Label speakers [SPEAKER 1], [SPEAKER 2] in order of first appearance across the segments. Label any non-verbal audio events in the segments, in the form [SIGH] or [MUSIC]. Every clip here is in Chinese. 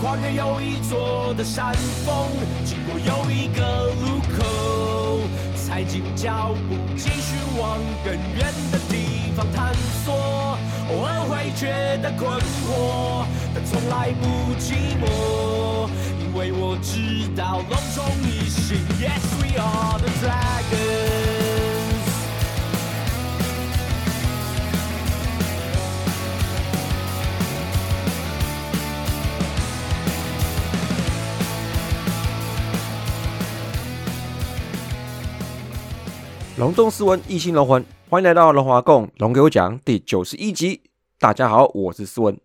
[SPEAKER 1] 跨越又一座的山峰，经过又一个路口，踩紧脚步，继续往更远的地方探索。偶尔会觉得困惑，但从来不寂寞，因为我知道隆重一心。Yes, we are the dragon
[SPEAKER 2] 龙中斯文，异星龙魂，欢迎来到龙华共龙给我讲第九十一集。大家好，我是斯文。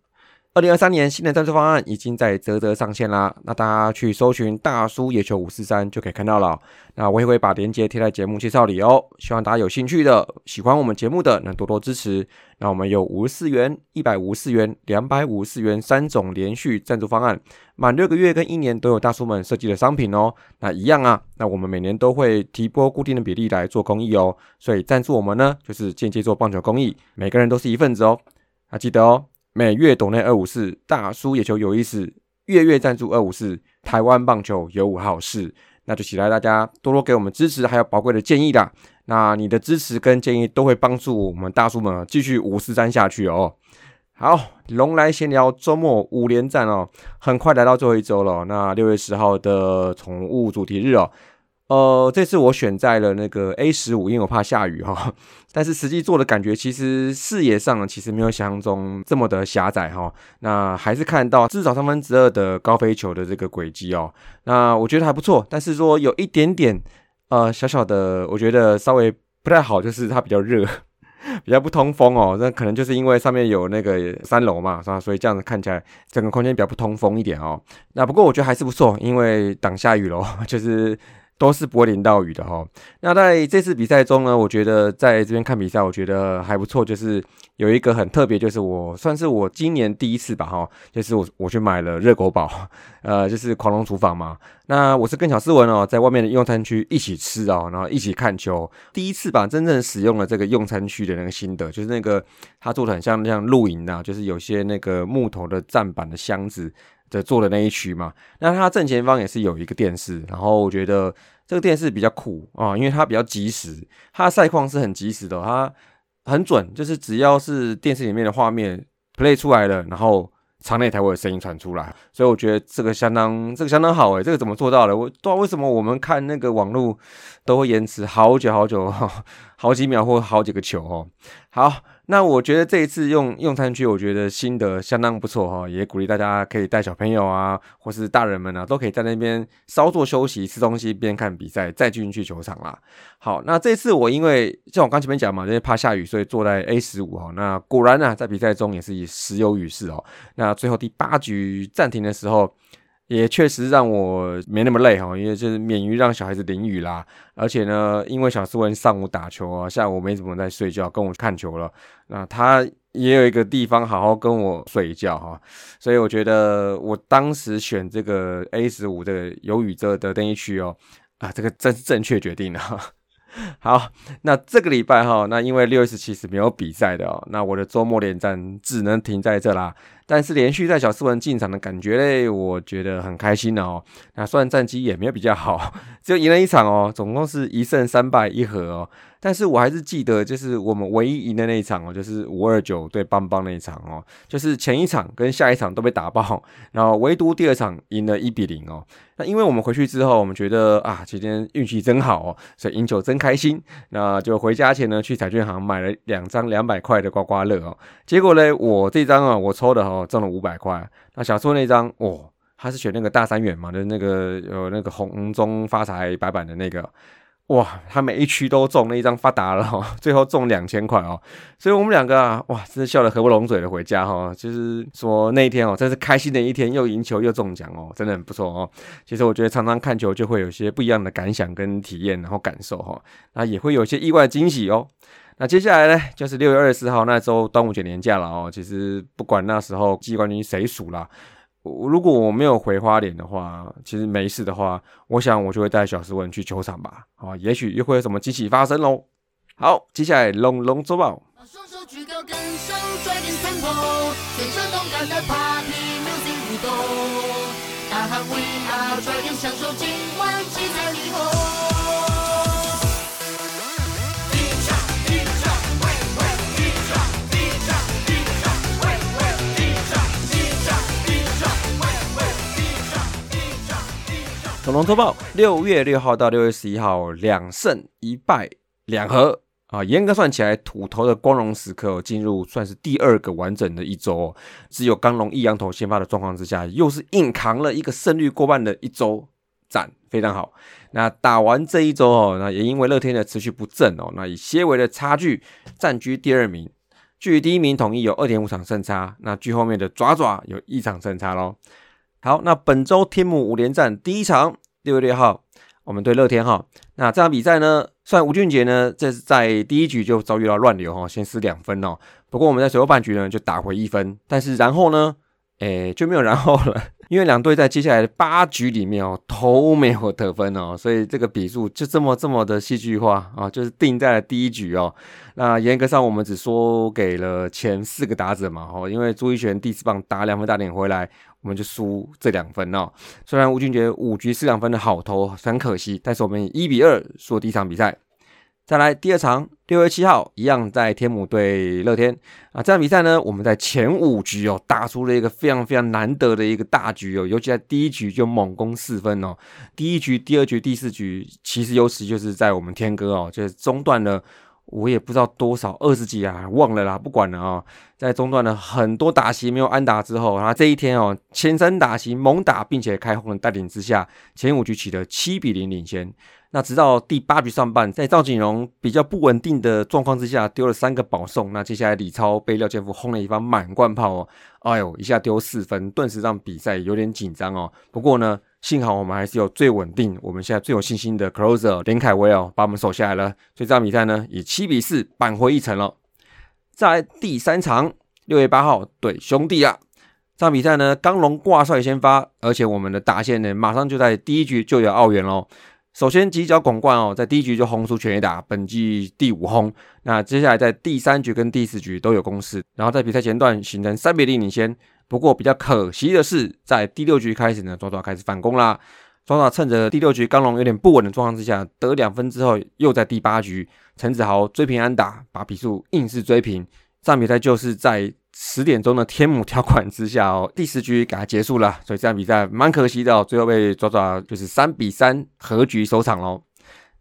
[SPEAKER 2] 二零二三年新的赞助方案已经在泽泽上线啦，那大家去搜寻大叔野球五四三就可以看到了。那我也会把链接贴在节目介绍里哦，希望大家有兴趣的、喜欢我们节目的能多多支持。那我们有五十四元、一百五十四元、两百五十四元三种连续赞助方案，满六个月跟一年都有大叔们设计的商品哦。那一样啊，那我们每年都会提拨固定的比例来做公益哦，所以赞助我们呢，就是间接做棒球公益，每个人都是一份子哦。那记得哦。每月懂内二五四，大叔野球有意思，月月赞助二五四，台湾棒球有五好事，那就期待大家多多给我们支持，还有宝贵的建议啦。那你的支持跟建议都会帮助我们大叔们继续五四三下去哦。好，龙来闲聊周末五连战哦，很快来到最后一周了。那六月十号的宠物主题日哦。呃，这次我选在了那个 A 十五，因为我怕下雨哈。[LAUGHS] 但是实际做的感觉，其实视野上其实没有想象中这么的狭窄哈。那还是看到至少三分之二的高飞球的这个轨迹哦。那我觉得还不错，但是说有一点点呃小小的，我觉得稍微不太好，就是它比较热，[LAUGHS] 比较不通风哦。那可能就是因为上面有那个三楼嘛，是吧？所以这样子看起来整个空间比较不通风一点哦。那不过我觉得还是不错，因为挡下雨喽，[LAUGHS] 就是。都是不会淋到雨的哈。那在这次比赛中呢，我觉得在这边看比赛，我觉得还不错。就是有一个很特别，就是我算是我今年第一次吧哈，就是我我去买了热狗堡，[LAUGHS] 呃，就是狂龙厨房嘛。那我是跟小斯文哦，在外面的用餐区一起吃哦，然后一起看球。第一次吧，真正使用了这个用餐区的那个心得，就是那个他做的很像那样露营啊，就是有些那个木头的站板的箱子。的做的那一区嘛，那它正前方也是有一个电视，然后我觉得这个电视比较酷啊，因为它比较及时，它的赛况是很及时的，它很准，就是只要是电视里面的画面 play 出来了，然后场内才会有声音传出来，所以我觉得这个相当这个相当好诶，这个怎么做到的？我不知道为什么我们看那个网络都会延迟好久好久，[LAUGHS] 好几秒或好几个球哦，好。那我觉得这一次用用餐区，我觉得心得相当不错哈，也鼓励大家可以带小朋友啊，或是大人们啊，都可以在那边稍作休息、吃东西，边看比赛，再进去球场啦。好，那这次我因为像我刚前面讲嘛，因为怕下雨，所以坐在 A 十五哈。那果然呢，在比赛中也是时有雨势哦。那最后第八局暂停的时候。也确实让我没那么累哈，因为就是免于让小孩子淋雨啦，而且呢，因为小斯文上午打球啊，下午没怎么在睡觉，跟我看球了，那他也有一个地方好好跟我睡一觉哈，所以我觉得我当时选这个 A 十五的有雨遮的那一区哦，啊，这个真是正确决定的。[LAUGHS] 好，那这个礼拜哈，那因为六月十七是没有比赛的哦，那我的周末连战只能停在这啦。但是连续在小斯文进场的感觉嘞，我觉得很开心哦。那虽然战绩也没有比较好，[LAUGHS] 就赢了一场哦，总共是一胜三败一和哦。但是我还是记得，就是我们唯一赢的那一场哦，就是五二九对邦邦那一场哦，就是前一场跟下一场都被打爆，然后唯独第二场赢了一比零哦。那因为我们回去之后，我们觉得啊，今天运气真好哦，所以赢球真开心。那就回家前呢，去彩券行买了两张两百块的刮刮乐哦。结果呢，我这张啊，我抽的哦，中了五百块。那小说那张哦，他是选那个大三元嘛的那个有那个红中发财白板的那个。哇，他每一区都中那一张发达了哈，[LAUGHS] 最后中两千块哦，所以我们两个啊，哇，真是笑得合不拢嘴的回家哈，就是说那一天哦，真是开心的一天，又赢球又中奖哦，真的很不错哦。其实我觉得常常看球就会有些不一样的感想跟体验，然后感受哈，那也会有一些意外惊喜哦。那接下来呢，就是六月二十四号那周端午节年假了哦，其实不管那时候季冠军谁输了。如果我没有回花莲的话，其实没事的话，我想我就会带小斯文去球场吧。好，也许又会有什么惊喜发生喽。好，接下来龙龙周报。
[SPEAKER 3] 和 We Are Dragon 享受今晚精彩霓虹。
[SPEAKER 2] 恐龙周报六月六号到六月十一号两胜一败两和啊，严格算起来，土头的光荣时刻进入算是第二个完整的一周、哦，只有刚龙一羊头先发的状况之下，又是硬扛了一个胜率过半的一周，赞，非常好。那打完这一周哦，那也因为乐天的持续不振哦，那以些微的差距暂居第二名，距第一名统一有二点五场胜差，那距后面的爪爪有一场胜差喽。好，那本周天母五连战第一场，六月六号，我们对乐天哈。那这场比赛呢，虽然吴俊杰呢，这是在第一局就遭遇到乱流哈，先失两分哦。不过我们在随后半局呢，就打回一分，但是然后呢，诶就没有然后了，因为两队在接下来的八局里面哦，都没有得分哦，[LAUGHS] 所以这个比数就这么这么的戏剧化啊，就是定在了第一局哦。那严格上我们只说给了前四个打者嘛，哦，因为朱一璇第四棒打两分打点回来。我们就输这两分哦。虽然吴俊杰五局四两分的好投很可惜，但是我们以一比二输第一场比赛。再来第二场，六月七号一样在天母对乐天啊。这场比赛呢，我们在前五局哦打出了一个非常非常难得的一个大局哦，尤其在第一局就猛攻四分哦。第一局、第二局、第四局，其实优势就是在我们天哥哦，就是中断了。我也不知道多少二十几啊，忘了啦，不管了啊。在中断了很多打席没有安打之后，然后这一天哦，前三打席猛打，并且开轰的带领之下，前五局取得七比零领先。那直到第八局上半，在赵景荣比较不稳定的状况之下，丢了三个保送。那接下来李超被廖建富轰了一发满贯炮哦，哎呦，一下丢四分，顿时让比赛有点紧张哦。不过呢。幸好我们还是有最稳定，我们现在最有信心的 closer 连凯威哦，把我们守下来了。所以这场比赛呢，以七比四扳回一城了。在第三场，六月八号对兄弟啊，这场比赛呢，刚龙挂帅先发，而且我们的打线呢，马上就在第一局就有奥援喽。首先几脚拱冠哦，在第一局就轰出全垒打，本季第五轰。那接下来在第三局跟第四局都有攻势，然后在比赛前段形成三比零领先。不过比较可惜的是，在第六局开始呢，爪爪开始反攻啦。爪爪趁着第六局刚龙有点不稳的状况之下，得两分之后，又在第八局陈子豪追平安打，把比数硬是追平。这场比赛就是在十点钟的天母条款之下哦，第十局给它结束了。所以这场比赛蛮可惜的哦，最后被爪爪就是三比三和局收场喽。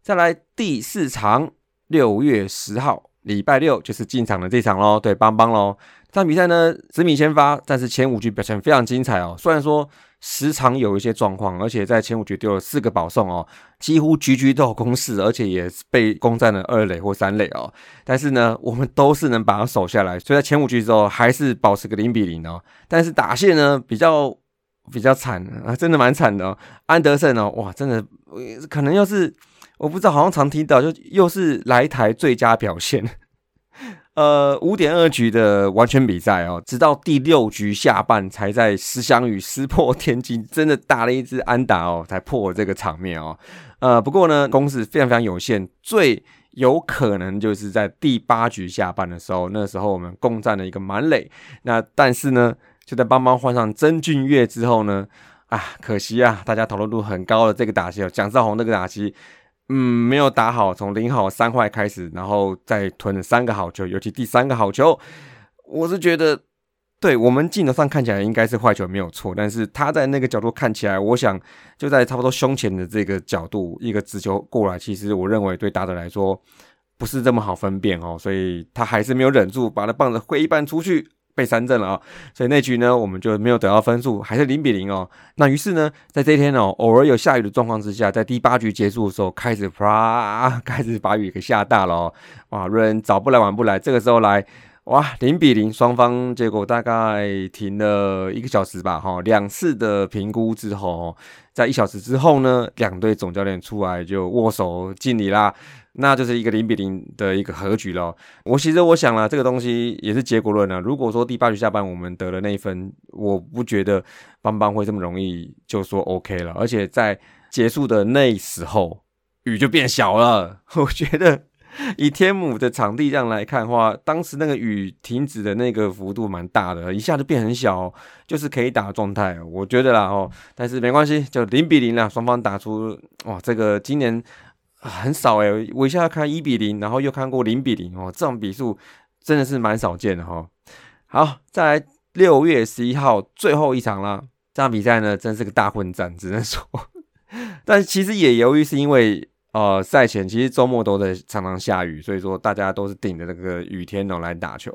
[SPEAKER 2] 再来第四场，六月十号礼拜六就是进场的这场喽，对邦邦喽。这场比赛呢，紫米先发，但是前五局表现非常精彩哦。虽然说时常有一些状况，而且在前五局丢了四个保送哦，几乎局局都有攻势，而且也被攻占了二垒或三垒哦。但是呢，我们都是能把它守下来，所以在前五局之后还是保持个零比零哦。但是打线呢，比较比较惨啊，真的蛮惨的哦。安德森哦，哇，真的可能又是我不知道，好像常听到，就又是来台最佳表现。呃，五点二局的完全比赛哦，直到第六局下半才在石祥宇撕破天际，真的打了一支安打哦，才破了这个场面哦。呃，不过呢，攻势非常非常有限，最有可能就是在第八局下半的时候，那时候我们攻占了一个满垒。那但是呢，就在邦邦换上曾俊岳之后呢，啊，可惜啊，大家讨论度很高的这个打击哦，蒋少红那个打击。嗯，没有打好，从零好三坏开始，然后再吞了三个好球，尤其第三个好球，我是觉得，对我们镜头上看起来应该是坏球没有错，但是他在那个角度看起来，我想就在差不多胸前的这个角度，一个直球过来，其实我认为对打者来说不是这么好分辨哦，所以他还是没有忍住，把那棒子挥一半出去。被三振了啊，所以那局呢，我们就没有得到分数，还是零比零哦。那于是呢，在这一天哦，偶尔有下雨的状况之下，在第八局结束的时候，开始啪，[LAUGHS] 开始把雨给下大了哦。哇，瑞恩早不来晚不来，这个时候来，哇，零比零，双方结果大概停了一个小时吧，哈，两次的评估之后，在一小时之后呢，两队总教练出来就握手敬礼啦。那就是一个零比零的一个和局了。我其实我想了，这个东西也是结果论啊。如果说第八局下半我们得了那一分，我不觉得邦邦会这么容易就说 OK 了。而且在结束的那时候，雨就变小了。[LAUGHS] 我觉得以天母的场地这样来看的话，当时那个雨停止的那个幅度蛮大的，一下就变很小、就是可以打状态，我觉得啦哦。但是没关系，就零比零啦，双方打出哇，这个今年、很少诶、我一下看一比零，然后又看过零比零哦，这种比数真的是蛮少见的哈、哦。好，再来六月十一号最后一场啦，这场比赛呢真是个大混战，只能说。[LAUGHS] 但其实也由于是因为呃赛前其实周末都在常常下雨，所以说大家都是顶着那个雨天哦来打球、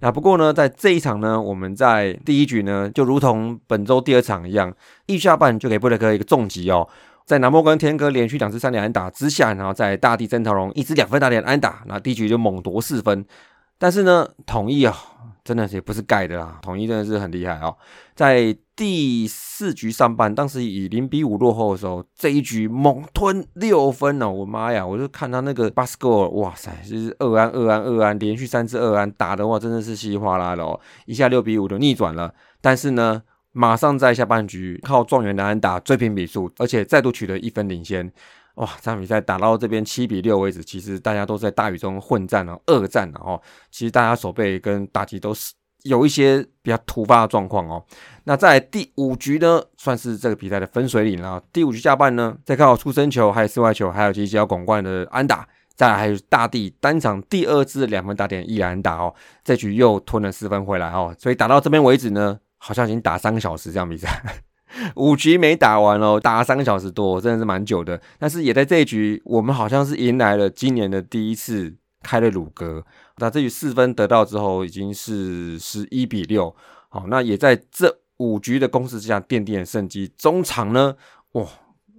[SPEAKER 2] 那不过呢，在这一场呢，我们在第一局呢，就如同本周第二场一样，一下半就给布雷克一个重击哦。在南莫跟天哥连续两次三连安打之下，然后在大地曾桃龙一支两分打点安打，那第一局就猛夺四分。但是呢，统一啊，真的也不是盖的啦，统一真的是很厉害哦。在第四局上半，当时以零比五落后的时候，这一局猛吞六分哦！我妈呀，我就看他那个 basket，哇塞，就是二安二安二安，连续三次二安打的话，真的是稀里哗啦的哦，一下六比五就逆转了。但是呢，马上在下半局靠状元的安打追平比数，而且再度取得一分领先。哇，这场比赛打到这边七比六为止，其实大家都在大雨中混战哦，恶战了哦。其实大家手背跟打击都是有一些比较突发的状况哦。那在第五局呢，算是这个比赛的分水岭了。第五局下半呢，再靠出生球、还有室外球，还有及脚拱冠的安打，再来还有大地单场第二支两分打点一安打哦，这局又吞了四分回来哦。所以打到这边为止呢，好像已经打三个小时这样比赛。[LAUGHS] 五局没打完哦，打了三个小时多，真的是蛮久的。但是也在这一局，我们好像是迎来了今年的第一次开了鲁格。那这局四分得到之后，已经是十一比六。好，那也在这五局的攻势之下奠定了胜机。中场呢，哇，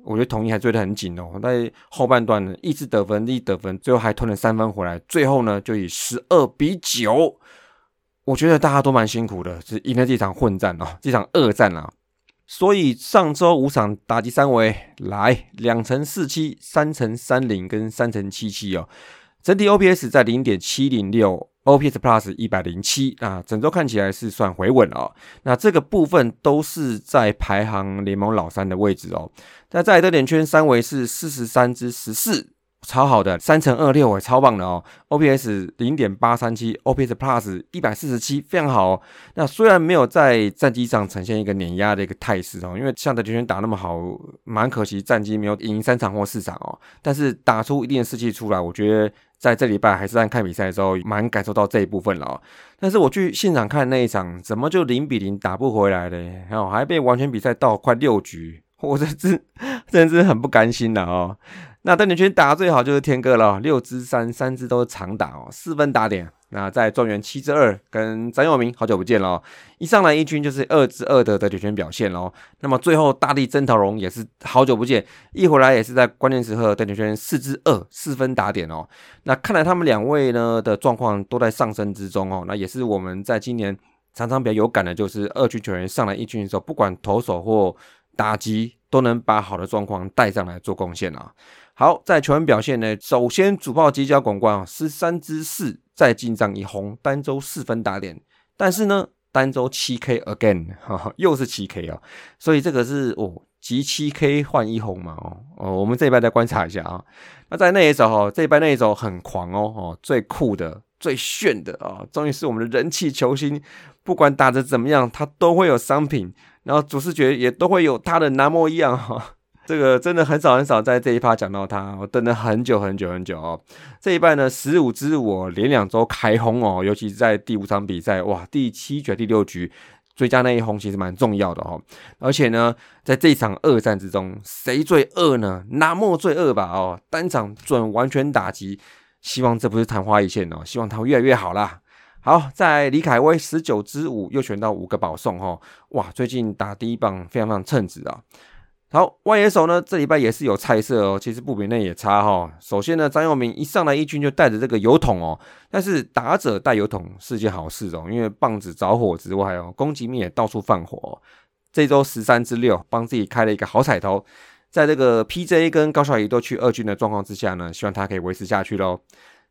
[SPEAKER 2] 我觉得统一还追得很紧哦，在后半段呢，一直得分，一直得分，最后还吞了三分回来。最后呢，就以十二比九，我觉得大家都蛮辛苦的，是赢了这场混战哦，这场恶战啊。所以上周五场打击三围来两乘四七、三乘三零跟三乘七七哦，整体 OPS 在零点七零六，OPS Plus 一百零七啊，整周看起来是算回稳了哦。那这个部分都是在排行联盟老三的位置哦。那在热点圈三围是四十三之十四。超好的，三乘二六也超棒的哦，OPS 零点八三七，OPS Plus 一百四十七，非常好、哦。那虽然没有在战绩上呈现一个碾压的一个态势哦，因为像德球员打那么好，蛮可惜战绩没有赢三场或四场哦。但是打出一定的士气出来，我觉得在这礼拜还是在看比赛的时候，蛮感受到这一部分了哦。但是我去现场看那一场，怎么就零比零打不回来嘞？哦，还被完全比赛到快六局，我这是真是很不甘心的哦。那登点圈打最好就是天哥了，六支三，三支都是长打哦，四分打点。那在状元七支二跟张佑明好久不见了、哦，一上来一军就是二支二的得点圈表现喽。那么最后大地曾桃荣也是好久不见，一回来也是在关键时刻得点圈四支二，四分打点哦。那看来他们两位呢的状况都在上升之中哦。那也是我们在今年常常比较有感的，就是二军球员上来一军的时候，不管投手或打击，都能把好的状况带上来做贡献啊。好，在球员表现呢，首先主炮犄角广冠啊，十三支四，再进账一红，单周四分打点，但是呢，单周七 K again，哈哈，又是七 K 哦，所以这个是哦，集七 K 换一红嘛哦哦，我们这一拜再观察一下啊。那在那一手哈，这一拜那一手很狂哦哦，最酷的、最炫的啊，终于是我们的人气球星，不管打得怎么样，他都会有商品，然后主视觉也都会有他的南模一样哈。这个真的很少很少在这一趴讲到他，我等了很久很久很久哦。这一半呢，十五支我连两周开轰哦，尤其是在第五场比赛，哇，第七局、第六局追加那一轰其实蛮重要的哦。而且呢，在这一场二战之中，谁最恶呢？南莫最恶吧哦，单场准完全打击，希望这不是昙花一现哦，希望他会越来越好啦。好，在李凯威十九支五又选到五个保送哦，哇，最近打第一棒非常非常称职啊。好，外野手呢，这礼拜也是有菜色哦。其实不比那也差哈、哦。首先呢，张佑明一上来一军就带着这个油桶哦，但是打者带油桶是件好事哦，因为棒子着火之外哦，攻击面也到处放火、这周十三之六，帮自己开了一个好彩头。在这个 PJ 跟高小怡都去二军的状况之下呢，希望他可以维持下去喽。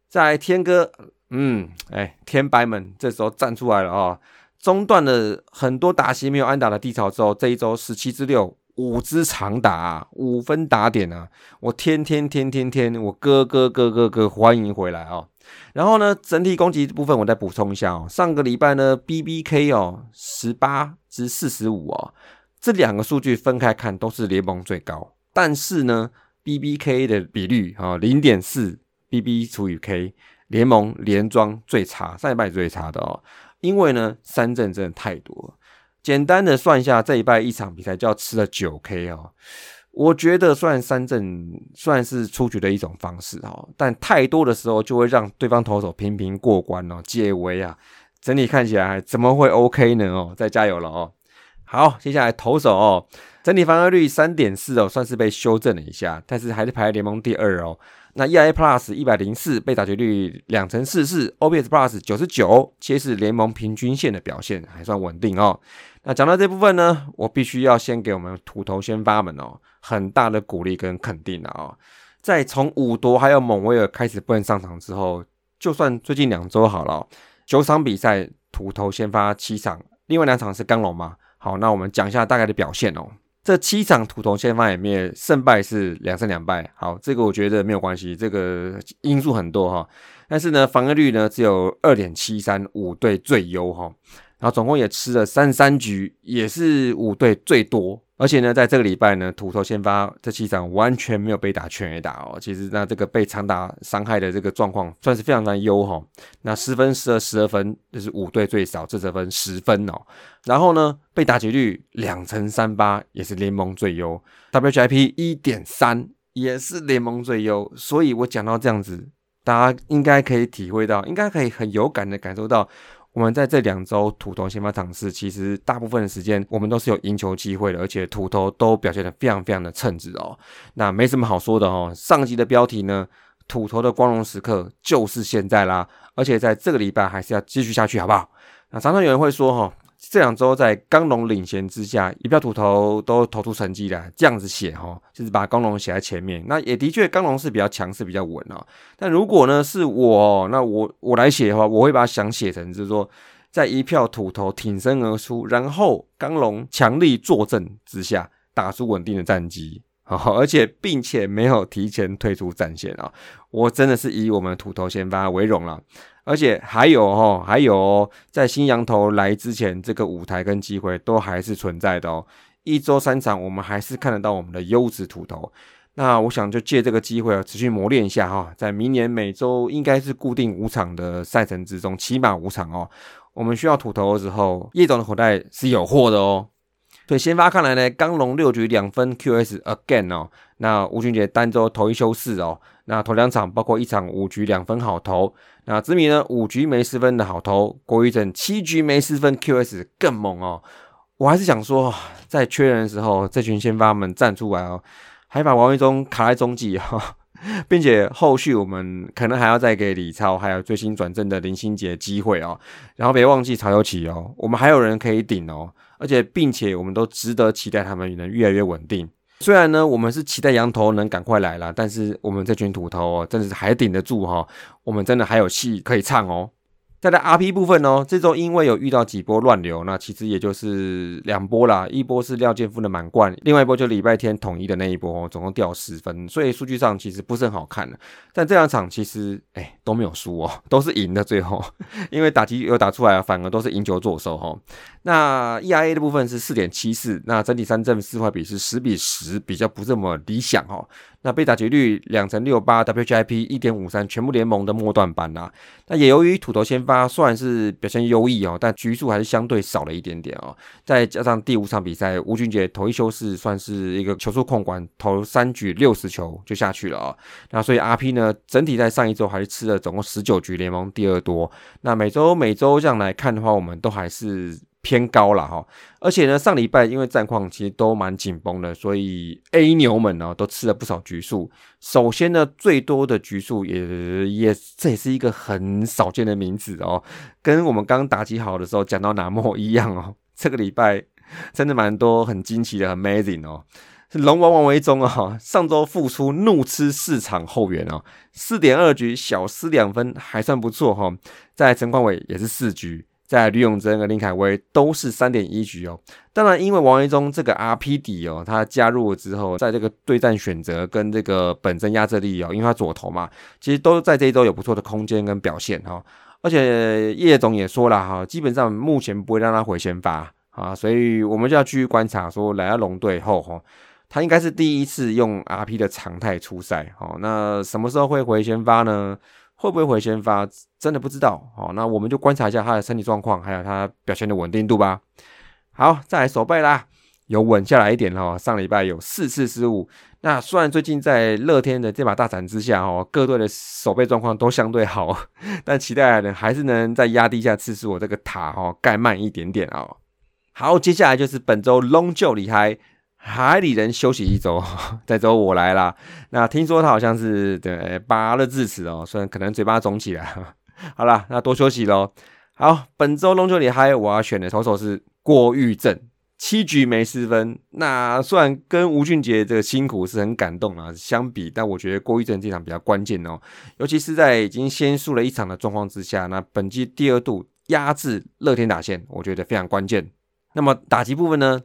[SPEAKER 2] 在天哥，嗯，哎，天白们这时候站出来了哦。中断了很多打席没有安打的低潮之后，这一周十七之六五支长打、啊，五分打点啊，我天天天天天，我哥哥哥哥哥欢迎回来哦。然后呢，整体攻击部分我再补充一下哦，上个礼拜呢，BBK 哦十八至四十五哦，这两个数据分开看都是联盟最高，但是呢，BBK 的比率啊零点四 BB 除以 K，联盟连庄最差，上礼拜最差的哦，因为呢三振真的太多了。简单的算一下，这一拜一场比赛就要吃了九 K 哦。我觉得算三振算是出局的一种方式哦，但太多的时候就会让对方投手频频过关哦，解围啊。整体看起来怎么会 OK 呢？哦，再加油了哦。好，接下来投手哦，整体防御率三点四哦，算是被修正了一下，但是还是排在联盟第二哦。那 ERA Plus 一百零四，被打击率两成四四，OPS Plus 九十九，皆是联盟平均线的表现，还算稳定哦。那讲到这部分呢，我必须要先给我们土头先发们哦，很大的鼓励跟肯定了哦。在从五夺还有蒙威尔开始不能上场之后，就算最近两周好了，九场比赛土头先发七场，另外两场是刚龙嘛。好，那我们讲一下大概的表现哦。这七场土头先发里面，胜败是两胜两败。好，这个我觉得没有关系，这个因素很多哈。但是呢，防御率呢只有二点七三，五队最优哈。然后总共也吃了三十三局，也是五队最多。而且呢，在这个礼拜呢，土头先发这七场完全没有被打全垒打哦。其实那这个被长打伤害的这个状况算是非常非常优哈。那十分、十二、十二分，这是五队最少，这得分十分哦。然后呢，被打击率两成三八，也是联盟最优。WHIP 一点三，也是联盟最优。所以我讲到这样子，大家应该可以体会到，应该可以很有感的感受到。我们在这两周土头先发场次，其实大部分的时间我们都是有赢球机会的，而且土头都表现得非常非常的称职哦。那没什么好说的哦。上集的标题呢，土头的光荣时刻就是现在啦，而且在这个礼拜还是要继续下去，好不好？那常常有人会说哈。这两周在刚龙领衔之下，一票土头都投出成绩了。这样子写哦，就是把刚龙写在前面。那也的确，刚龙是比较强势、比较稳哦。但如果呢是我，那我我来写的话，我会把它想写成，就是说，在一票土头挺身而出，然后刚龙强力坐镇之下，打出稳定的战绩。好，[LAUGHS] 而且并且没有提前退出战线啊！我真的是以我们土头先发为荣了。而且还有哦，还有哦在新羊头来之前，这个舞台跟机会都还是存在的哦。一周三场，我们还是看得到我们的优质土头。那我想就借这个机会啊，持续磨练一下哈，在明年每周应该是固定五场的赛程之中，起码五场哦。我们需要土头的时候，叶总的口袋是有货的哦。所以先发看来呢，刚龙六局两分 QS again 哦。那吴俊杰单周投一休四哦。那头两场包括一场五局两分好投。那子米呢五局没失分的好投。郭玉正七局没失分 QS 更猛哦。我还是想说，在缺人的时候，这群先发们站出来哦，还把王一中卡在中继哈，[LAUGHS] 并且后续我们可能还要再给李超还有最新转正的林心杰机会哦。然后别忘记曹友奇哦，我们还有人可以顶哦。而且，并且，我们都值得期待他们能越来越稳定。虽然呢，我们是期待羊头能赶快来了，但是我们这群土头哦，真的是还顶得住哈。我们真的还有戏可以唱哦。再来 R P 部分哦，这周因为有遇到几波乱流，那其实也就是两波啦，一波是廖建夫的满贯，另外一波就礼拜天统一的那一波，总共掉十分，所以数据上其实不是很好看的。但这两场其实哎都没有输哦，[LAUGHS] 都是赢的最后，[LAUGHS] 因为打击有打出来，反而都是赢球作收哈。那 E R A 的部分是四点七四，那整体三振四坏比是十比十，比较不这么理想哦。那被打击率两成六八，WGIP 一点五三，全部联盟的末段版呐。那也由于土头先发虽然是表现优异哦，但局数还是相对少了一点点哦。再加上第五场比赛，吴俊杰投一休四，算是一个球速控管，投三局六十球就下去了啊。那所以 R P 呢，整体在上一周还是吃了总共十九局，联盟第二多。那每周每周这样来看的话，我们都还是。偏高了哈，而且呢，上礼拜因为战况其实都蛮紧绷的，所以 A 牛们呢都吃了不少局数。首先呢，最多的局数也也这也是一个很少见的名字哦，跟我们刚打击好的时候讲到哪莫一样哦。[LAUGHS] 这个礼拜真的蛮多很惊奇的，很 amazing 哦，龙王王维忠啊，上周复出怒吃四场后援哦，四点二局小失两分还算不错哈。在陈冠伟也是四局。在吕永贞和林凯威都是三点一局哦。当然，因为王维忠这个 RP 底哦，他加入了之后，在这个对战选择跟这个本身压制力哦，因为他左投嘛，其实都在这一周有不错的空间跟表现哈、而且叶总也说了哈，基本上目前不会让他回先发啊，所以我们就要继续观察说来到龙队后哈。他应该是第一次用 RP 的常态出赛，哦，那什么时候会回先发呢？会不会回先发？真的不知道，哦，那我们就观察一下他的身体状况，还有他表现的稳定度吧。好，再来手背啦，有稳下来一点哦。上礼拜有四次失误，那虽然最近在乐天的这把大伞之下，哦，各队的手背状况都相对好，[LAUGHS] 但期待呢还是能在压低下次数，我这个塔哦盖慢一点点哦。好，接下来就是本周 Long 厉害。海里人休息一周，[LAUGHS] 这周我来啦。那听说他好像是对拔了智齿哦，虽然可能嘴巴肿起来。[LAUGHS] 好啦，那多休息喽。好，本周龙球里还有我要选的投手是郭玉正，七局没失分。那虽然跟吴俊杰这个辛苦是很感动啊，相比，但我觉得郭玉正这场比较关键哦，尤其是在已经先输了一场的状况之下，那本季第二度压制乐天打线，我觉得非常关键。那么打击部分呢？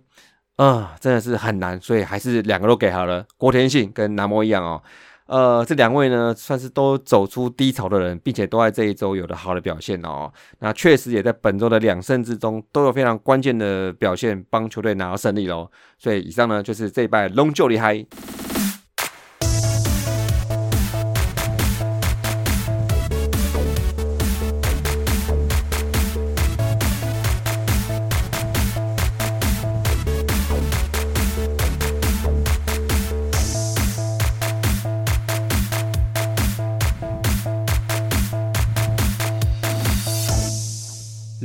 [SPEAKER 2] 啊、真的是很难，所以还是两个都给好了。郭天信跟南摩一样哦，呃，这两位呢算是都走出低潮的人，并且都在这一周有了好的表现哦。那确实也在本周的两胜之中都有非常关键的表现，帮球队拿到胜利喽。所以以上呢就是这一拜龙就厉害。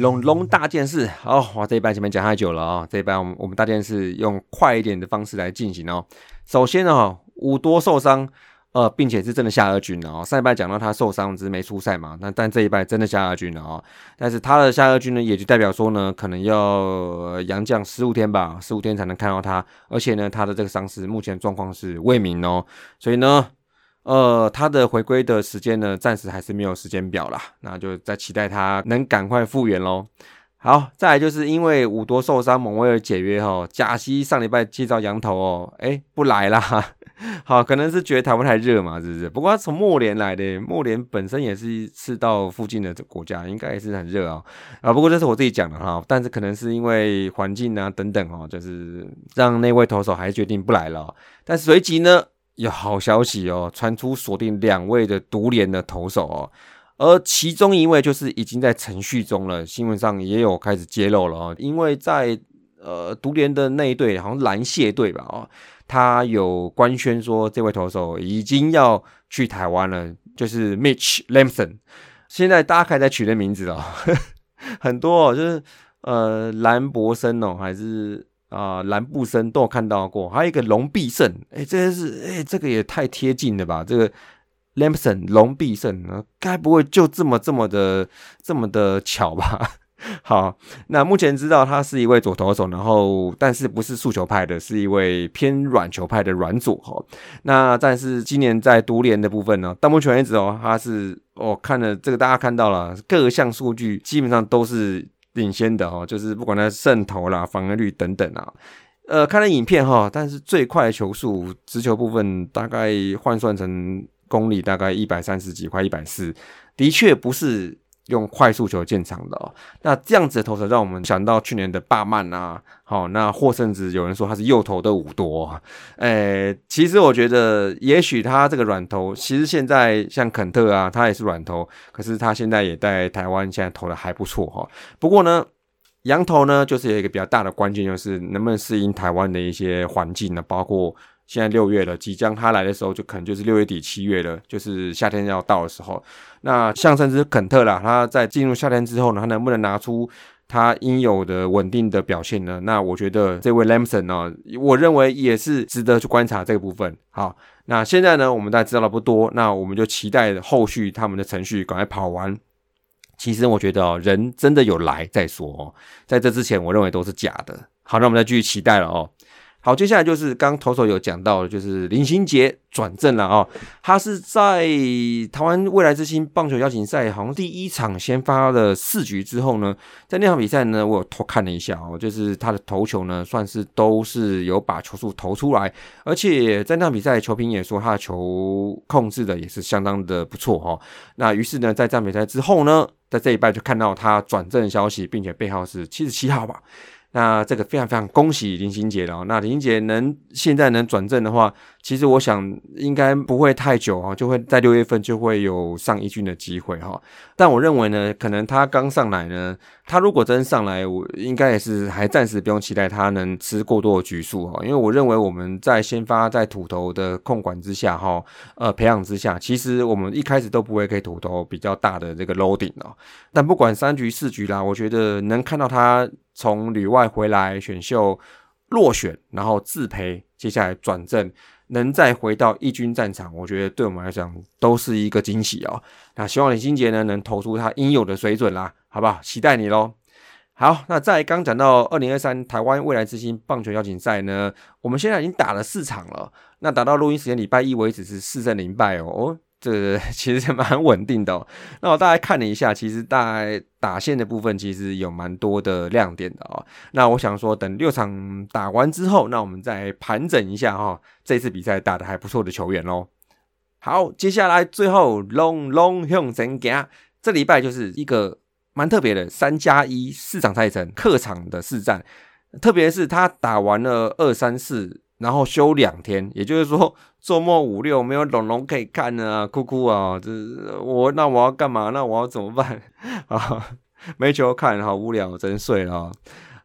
[SPEAKER 2] 龙龙大件事，好、哇，这一半前面讲太久了啊、这一半我们我们大件事用快一点的方式来进行哦。首先呢、哦，五多受伤，呃，并且是真的下二军了哦。上一拜讲到他受伤只是没出赛嘛，那但这一拜真的下二军了哦。但是他的下二军呢，也就代表说呢，可能要呃洋将十五天吧，十五天才能看到他，而且呢，他的这个伤势目前状况是未明哦，所以呢。呃，他的回归的时间呢，暂时还是没有时间表啦，那就在期待他能赶快复原喽。好，再来就是因为五多受伤，蒙威尔解约哦，贾西上礼拜介绍羊头哦，哎不来啦，[LAUGHS] 好，可能是觉得台湾太热嘛，是不是？不过他从莫连来的，莫连本身也是赤道附近的国家，应该也是很热啊、啊。不过这是我自己讲的哈，但是可能是因为环境啊等等哦，就是让那位投手还是决定不来了、但随即呢。有好消息哦，传出锁定两位的独联的投手哦，而其中一位就是已经在程序中了，新闻上也有开始揭露了哦，因为在呃独联的那一队好像蓝蟹队吧哦，他有官宣说这位投手已经要去台湾了，就是 Mitch Lamson，现在大家开始在取的名字哦，[LAUGHS] 很多哦，就是呃兰博森哦，还是。啊，蓝布森都有看到过，还有一个龙必胜，哎，这个是哎，这个也太贴近了吧？这个 Lampson 龙必胜，呃该不会就这么这么的这么的巧吧？[LAUGHS] 好，那目前知道他是一位左投手，然后但是不是速球派的，是一位偏软球派的软左哈。那但是今年在独联的部分呢，到目前为止哦，他是哦看了这个大家看到了各项数据基本上都是。领先的哦，就是不管他渗透啦、防御率等等啊，呃，看了影片哈，但是最快的球速，直球部分大概换算成公里大概一百三十几，快一百四，的确不是用快速球建场的哦。那这样子的投手让我们想到去年的霸曼啊，好，那或甚至有人说他是右投的五多，诶，其实我觉得也许他这个软投，其实现在像肯特啊，他也是软投，可是他现在也在台湾现在投的还不错哈。不过呢。羊头呢，就是有一个比较大的关键，就是能不能适应台湾的一些环境呢？包括现在六月了，即将他来的时候，就可能就是六月底七月了，就是夏天要到的时候。那像甚至肯特啦，他在进入夏天之后呢，他能不能拿出他应有的稳定的表现呢？那我觉得这位 Lamson 呢，我认为也是值得去观察这个部分。好，那现在呢，我们大家知道的不多，那我们就期待后续他们的程序赶快跑完。其实我觉得哦，人真的有来再说哦，在这之前，我认为都是假的。好，那我们再继续期待了哦。好，接下来就是刚投手有讲到的，就是林心杰转正了哦。他是在台湾未来之星棒球邀请赛，好像第一场先发了四局之后呢，在那场比赛呢，我有偷看了一下哦，就是他的投球呢，算是都是有把球速投出来，而且在那场比赛，球评也说他的球控制的也是相当的不错哦。那于是呢，在这场比赛之后呢，在这一拜就看到他转正消息，并且背号是七十七号吧。那这个非常非常恭喜林心杰了、哦。那林心杰能现在能转正的话，其实我想应该不会太久啊、就会在六月份就会有上一军的机会哈、但我认为呢，可能他刚上来呢，他如果真上来，我应该也是还暂时不用期待他能吃过多的局数哈、因为我认为我们在先发在土头的控管之下哈、呃培养之下，其实我们一开始都不会给土头比较大的这个 loading 哦。但不管三局四局啦，我觉得能看到他。从旅外回来选秀落选，然后自培，接下来转正，能再回到一军战场，我觉得对我们来讲都是一个惊喜哦。那希望李心杰呢能投出他应有的水准啦，好不好？期待你喽。好，那在刚讲到二零二三台湾未来之星棒球邀请赛呢，我们现在已经打了四场了。那打到录音时间礼拜一为止是四胜零败哦。这 [LAUGHS] 其实蛮稳定的、哦。[LAUGHS] 那我大概看了一下，其实大概打线的部分其实有蛮多的亮点的哦。那我想说，等六场打完之后，那我们再盘整一下哈、哦，这次比赛打得还不错的球员喽。好，接下来最后龙龙向前行，这礼拜就是一个蛮特别的三加一四场赛程客场的四战，特别是他打完了二三四。然后休两天，也就是说 [LAUGHS] 周末五六没有龙龙可以看啊，哭哭啊！这我那我要干嘛？那我要怎么办 [LAUGHS] 啊？没球看，好无聊，真睡了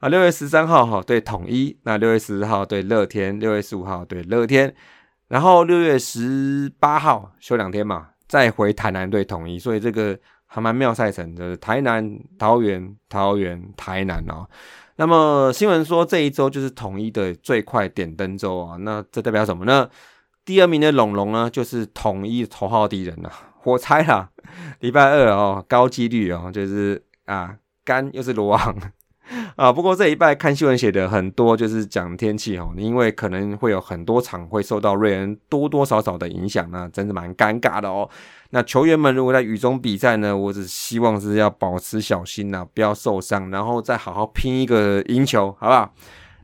[SPEAKER 2] 啊！六月十三号哈对统一，那六月十四号对乐天，六月十五号对乐天，然后六月十八号休两天嘛，再回台南对统一，所以这个还蛮妙赛程，就是台南、桃园、桃园、台南哦。那么新闻说这一周就是统一的最快点灯周啊，那这代表什么呢？第二名的龙龙呢，就是统一头号敌人了，[LAUGHS] 我猜啦，礼拜二哦，高几率哦，就是啊干又是罗昂 [LAUGHS] 啊。不过这一拜看新闻写的很多，就是讲天气哦，因为可能会有很多场会受到瑞恩多多少少的影响，那真是蛮尴尬的哦。那球员们如果在雨中比赛呢，我只希望是要保持小心呐、不要受伤，然后再好好拼一个赢球，好不好？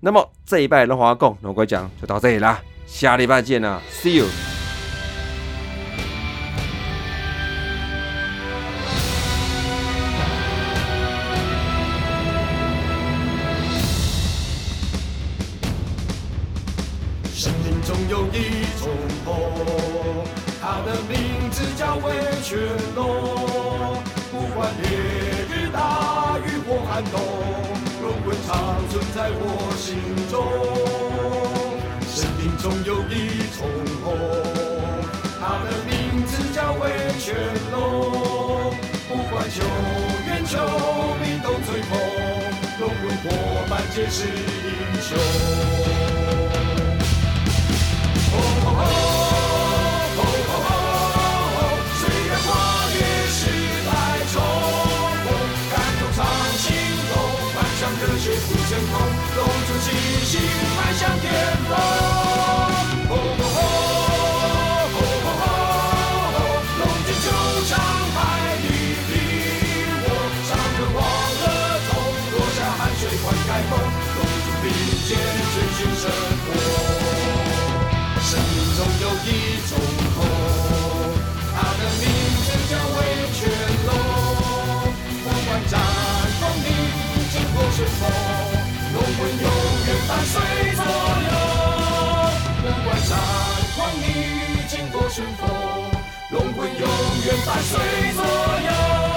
[SPEAKER 2] 那么这一拜的华共龙龟讲就到这里啦，下礼拜见啦，See you。
[SPEAKER 3] 球迷都追捧，龙魂伙伴皆是英雄。生活。生命中有一种痛，它的名字叫威权龙。不管战风历经过旋风，龙魂永远伴随左右。不管战狂历经过旋风，龙魂永远伴随左右。